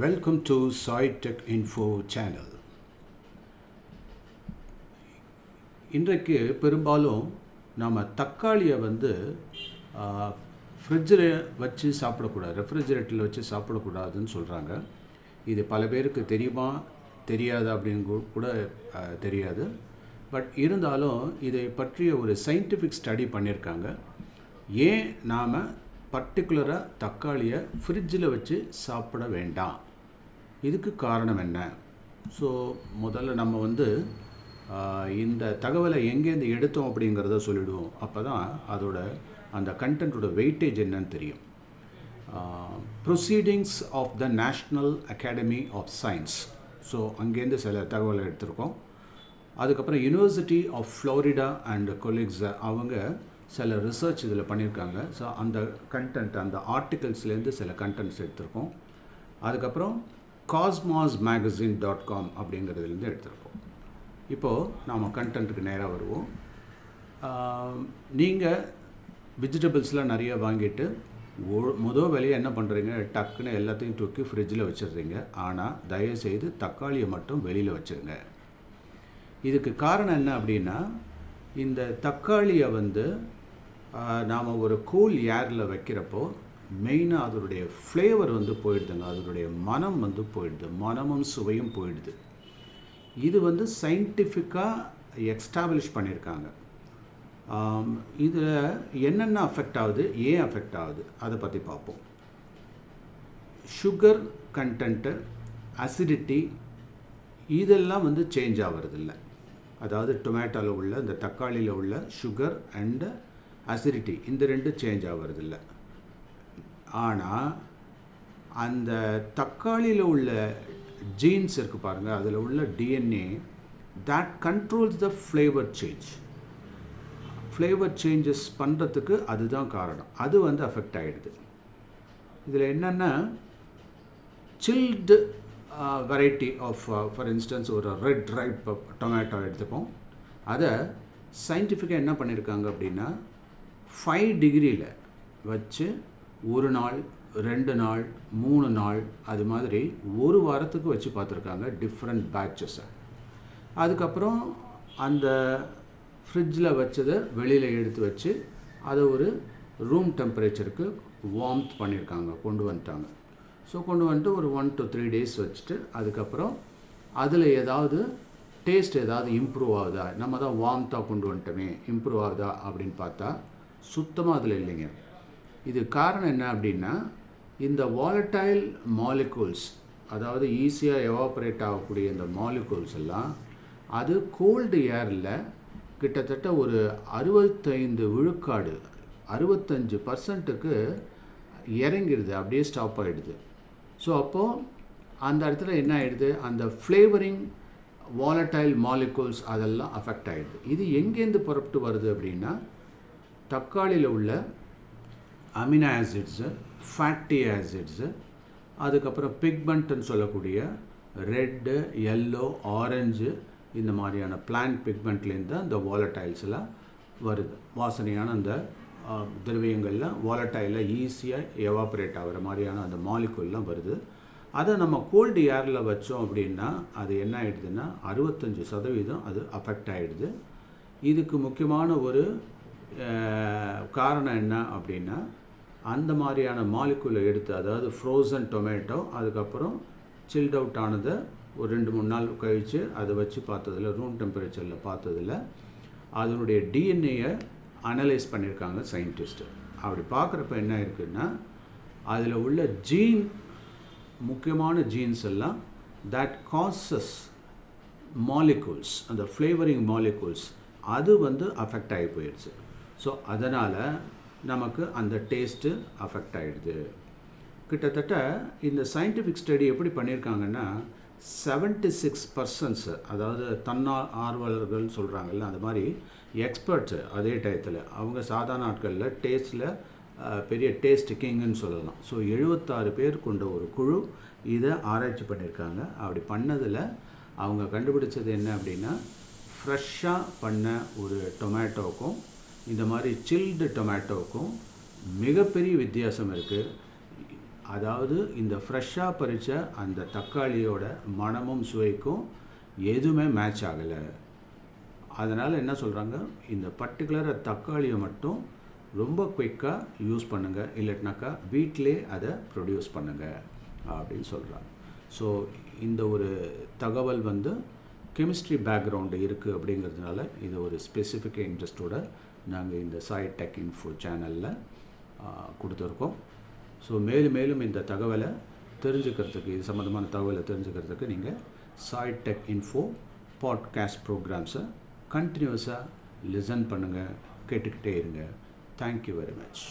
Welcome to tech Info channel. இன்றைக்கு பெரும்பாலும் நாம் தக்காளியை வந்து ஃப்ரிட்ஜில் வச்சு சாப்பிடக்கூடாது. ரெஃப்ரிஜரேட்டரில் வச்சு சாப்பிடக்கூடாதுன்னு சொல்கிறாங்க இது பல பேருக்கு தெரியுமா தெரியாது அப்படின்னு கூ- கூட தெரியாது. பட் இருந்தாலும் இதை பற்றிய ஒரு சயின்டிஃபிக் ஸ்டடி பண்ணியிருக்காங்க. ஏன் நாம் பர்டிகுலராக தக்காளியை ஃப்ரிட்ஜில் வச்சு சாப்பிட வேண்டாம்? இதுக்கு காரணம் என்ன? ஸோ முதல்ல நம்ம வந்து இந்த தகவலை எங்கேருந்து எடுத்தோம் அப்படிங்கிறத சொல்லிவிடுவோம் அப்போ தான் அதோட அந்த கண்டென்ட்டோட வெயிட்டேஜ் என்னன்னு தெரியும். Proceedings of the national academy of science so அங்கேருந்து சில தகவலை எடுத்திருக்கோம். அதுக்கப்புறம் university of Florida and colleagues அவங்க சில ரிசர்ச் இதில் பண்ணியிருக்காங்க. ஸோ அந்த கண்டென்ட் அந்த ஆர்டிகல்ஸ்லேருந்து சில கண்டென்ட்ஸ் எடுத்திருக்கோம். அதுக்கப்புறம் காஸ்மாஸ் மேகசின் டாட் காம் அப்படிங்கிறதுலேருந்து எடுத்திருக்கோம் இப்போது நாம் கண்டென்ட்டுக்கு நேராக வருவோம். நீங்கள் வெஜிடபிள்ஸ்லாம் நிறைய வாங்கிட்டு ஒ- விலையை வேலையை என்ன பண்ணுறீங்க டக்குன்னு எல்லாத்தையும் தூக்கி ஃப்ரிட்ஜில் வச்சிடுறீங்க. ஆனால் தயவுசெய்து தக்காளியை மட்டும் வெளியில் வச்சுருங்க. இதுக்கு காரணம் என்ன அப்படின்னா இந்த தக்காளியை வந்து நாம் ஒரு கூல் ஏரில் வைக்கிறப்போ மெயினாக அதனுடைய ஃப்ளேவர் வந்து போயிடுதுங்க. அதனுடைய மனம் வந்து போயிடுது. மனமும் சுவையும் போயிடுது. இது வந்து சயின்டிஃபிக்காக எக்ஸ்டாப்ளிஷ் பண்ணியிருக்காங்க இதில் என்னென்ன அஃபெக்ட் ஆகுது? ஏன் அஃபெக்ட் ஆகுது? அதை பற்றி பார்ப்போம். சுகர் கண்டென்ட்டு அசிடிட்டி இதெல்லாம் வந்து சேஞ்ச் ஆகிறதில்ல அதாவது டொமேட்டோவில் உள்ள இந்த தக்காளியில் உள்ள சுகர் அண்டு அசிடிட்டி இந்த ரெண்டு சேஞ்ச் ஆகிறதில்லை ஆனால் அந்த தக்காளியில் உள்ள ஜீன்ஸ் இருக்கு பாருங்கள் அதில் உள்ள DNA that controls the flavour change flavour changes பண்ணுறதுக்கு அதுதான் காரணம். அது வந்து அஃபெக்ட் ஆகிடுது இதில் என்னென்னா chilled variety of for instance ஒரு ரெட் ரைப் டொமேட்டோ எடுத்துப்போம். அதை சயின்டிஃபிக்காக என்ன பண்ணியிருக்காங்க அப்படின்னா ஃபைவ் டிகிரியில் வச்சு ஒரு நாள் ரெண்டு நாள் மூணு நாள் அது மாதிரி ஒரு வாரத்துக்கு வச்சு பார்த்துருக்காங்க டிஃப்ரெண்ட் பேட்சஸை அதுக்கப்புறம் அந்த ஃப்ரிட்ஜில் வச்சதை வெளியில் எடுத்து வச்சு அதை ஒரு ரூம் டெம்பரேச்சருக்கு வார்ம்த் பண்ணியிருக்காங்க கொண்டு வந்துட்டாங்க. ஸோ கொண்டு வந்துட்டு ஒரு ஒன் டு த்ரீ டேஸ் வச்சுட்டு அதுக்கப்புறம் அதில் ஏதாவது டேஸ்ட் ஏதாவது இம்ப்ரூவ் ஆகுதா? நம்ம தான் வார்ம்த்தாக கொண்டு வந்துட்டோமே இம்ப்ரூவ் ஆகுதா அப்படின்னு பார்த்தா சுத்தமாக அதில் இல்லைங்க. இது காரணம் என்ன அப்படின்னா இந்த வாலட்டைல் மாலிகூல்ஸ் அதாவது ஈஸியாக எவாப்ரேட் ஆகக்கூடிய இந்த மாலிகூல்ஸ் எல்லாம் அது கோல்டு ஏரில் கிட்டத்தட்ட ஒரு அறுபத்தைந்து விழுக்காடு அறுபத்தஞ்சு பர்சன்ட்டுக்கு இறங்கிடுது அப்படியே ஸ்டாப் ஆகிடுது ஸோ அப்போது அந்த இடத்துல என்ன ஆகிடுது அந்த ஃப்ளேவரிங் வாலட்டைல் மாலிகூல்ஸ் அதெல்லாம் அஃபெக்ட் ஆகிடுது இது எங்கேருந்து புறப்பட்டு வருது அப்படின்னா தக்காளியில் உள்ள அமினோ ஆசிட்ஸு ஃபேட்டி ஆசிட்ஸு அதுக்கப்புறம் பிக்மெண்ட்டுன்னு சொல்லக்கூடிய ரெட்டு எல்லோ ஆரஞ்சு இந்த மாதிரியான பிளான்ட் பிக்மெண்ட்லேருந்து அந்த வாலட்டைல்ஸ்லாம் வருது. வாசனையான அந்த ஆஹ், திரவியங்கள்லாம் வாலட்டைலில் ஈஸியாக எவாப்ரேட் ஆகிற மாதிரியான அந்த மாலிகுல்லாம் வருது. அதை நம்ம கோல்டு ஏரில் வச்சோம் அப்படின்னா அது என்ன ஆகிடுதுன்னா அறுபத்தஞ்சு சதவீதம் அது அஃபெக்ட் ஆகிடுது இதுக்கு முக்கியமான ஒரு காரணம் என்ன அப்படின்னா அந்த மாதிரியான மாலிகுலை எடுத்து அதாவது ஃப்ரோசன் டொமேட்டோ அதுக்கப்புறம் சில்ட் அவுட் ஆனதை ஒரு ரெண்டு மூணு நாள் கழித்து அதை வச்சு பார்த்ததுல ரூம் டெம்பரேச்சரில் பார்த்ததில்ல. அதனுடைய டிஎன்ஏயை அனலைஸ் பண்ணியிருக்காங்க சயின்டிஸ்ட்டு அப்படி பார்க்குறப்ப என்ன இருக்குன்னா அதில் உள்ள ஜீன் முக்கியமான ஜீன்ஸ் எல்லாம் தட் காசஸ் மாலிகூல்ஸ் அந்த ஃப்ளேவரிங் மாலிகூல்ஸ் அது வந்து அஃபெக்ட் ஆகி போயிடுச்சு ஸோ அதனால் நமக்கு அந்த டேஸ்ட்டு அஃபெக்ட் ஆகிடுது கிட்டத்தட்ட இந்த சயின்டிஃபிக் ஸ்டடி எப்படி பண்ணியிருக்காங்கன்னா 76% சிக்ஸ் பர்சன்ஸு அதாவது தன்னா ஆர்வலர்கள் சொல்கிறாங்கல்ல அந்த மாதிரி எக்ஸ்பர்ட்ஸு அதே டயத்தில். அவங்க சாதாரண ஆட்களில் டேஸ்ட்டில் பெரிய டேஸ்ட் கிங்குன்னு சொல்லலாம். ஸோ எழுபத்தாறு பேர் கொண்ட ஒரு குழு இதை ஆராய்ச்சி பண்ணியிருக்காங்க அப்படி பண்ணதில் அவங்க கண்டுபிடிச்சது என்ன அப்படின்னா ஃப்ரெஷ்ஷாக பண்ண ஒரு டொமேட்டோக்கும் இந்த மாதிரி சில்டு டொமேட்டோவுக்கும் மிகப்பெரிய வித்தியாசம் இருக்குது அதாவது இந்த ஃப்ரெஷ்ஷாக பறித்த அந்த தக்காளியோட மணமும் சுவைக்கும் எதுவுமே மேட்ச் ஆகலை. அதனால் என்ன சொல்கிறாங்க இந்த பர்டிகுலராக தக்காளியை மட்டும் ரொம்ப குயிக்காக யூஸ் பண்ணுங்கள் இல்லட்டினாக்கா வீட்டிலே அதை ப்ரொடியூஸ் பண்ணுங்கள் அப்படின்னு சொல்கிறாங்க ஸோ இந்த ஒரு தகவல் வந்து கெமிஸ்ட்ரி பேக்ரவுண்டு இருக்குது அப்படிங்கிறதுனால இது ஒரு ஸ்பெசிஃபிக் இன்ட்ரெஸ்ட்டோட நாங்கள் இந்த சாய் டெக் இன்ஃபோ சேனலில் கொடுத்துருக்கோம். ஸோ மேலும் மேலும் இந்த தகவலை தெரிஞ்சுக்கிறதுக்கு இது சம்மந்தமான தகவலை தெரிஞ்சுக்கிறதுக்கு நீங்கள் சாய் டெக் இன்ஃபோ பாட்காஸ்ட் ப்ரோக்ராம்ஸை கண்டினியூஸாக லிசன் பண்ணுங்கள் கேட்டுக்கிட்டே இருங்க. Thank you very much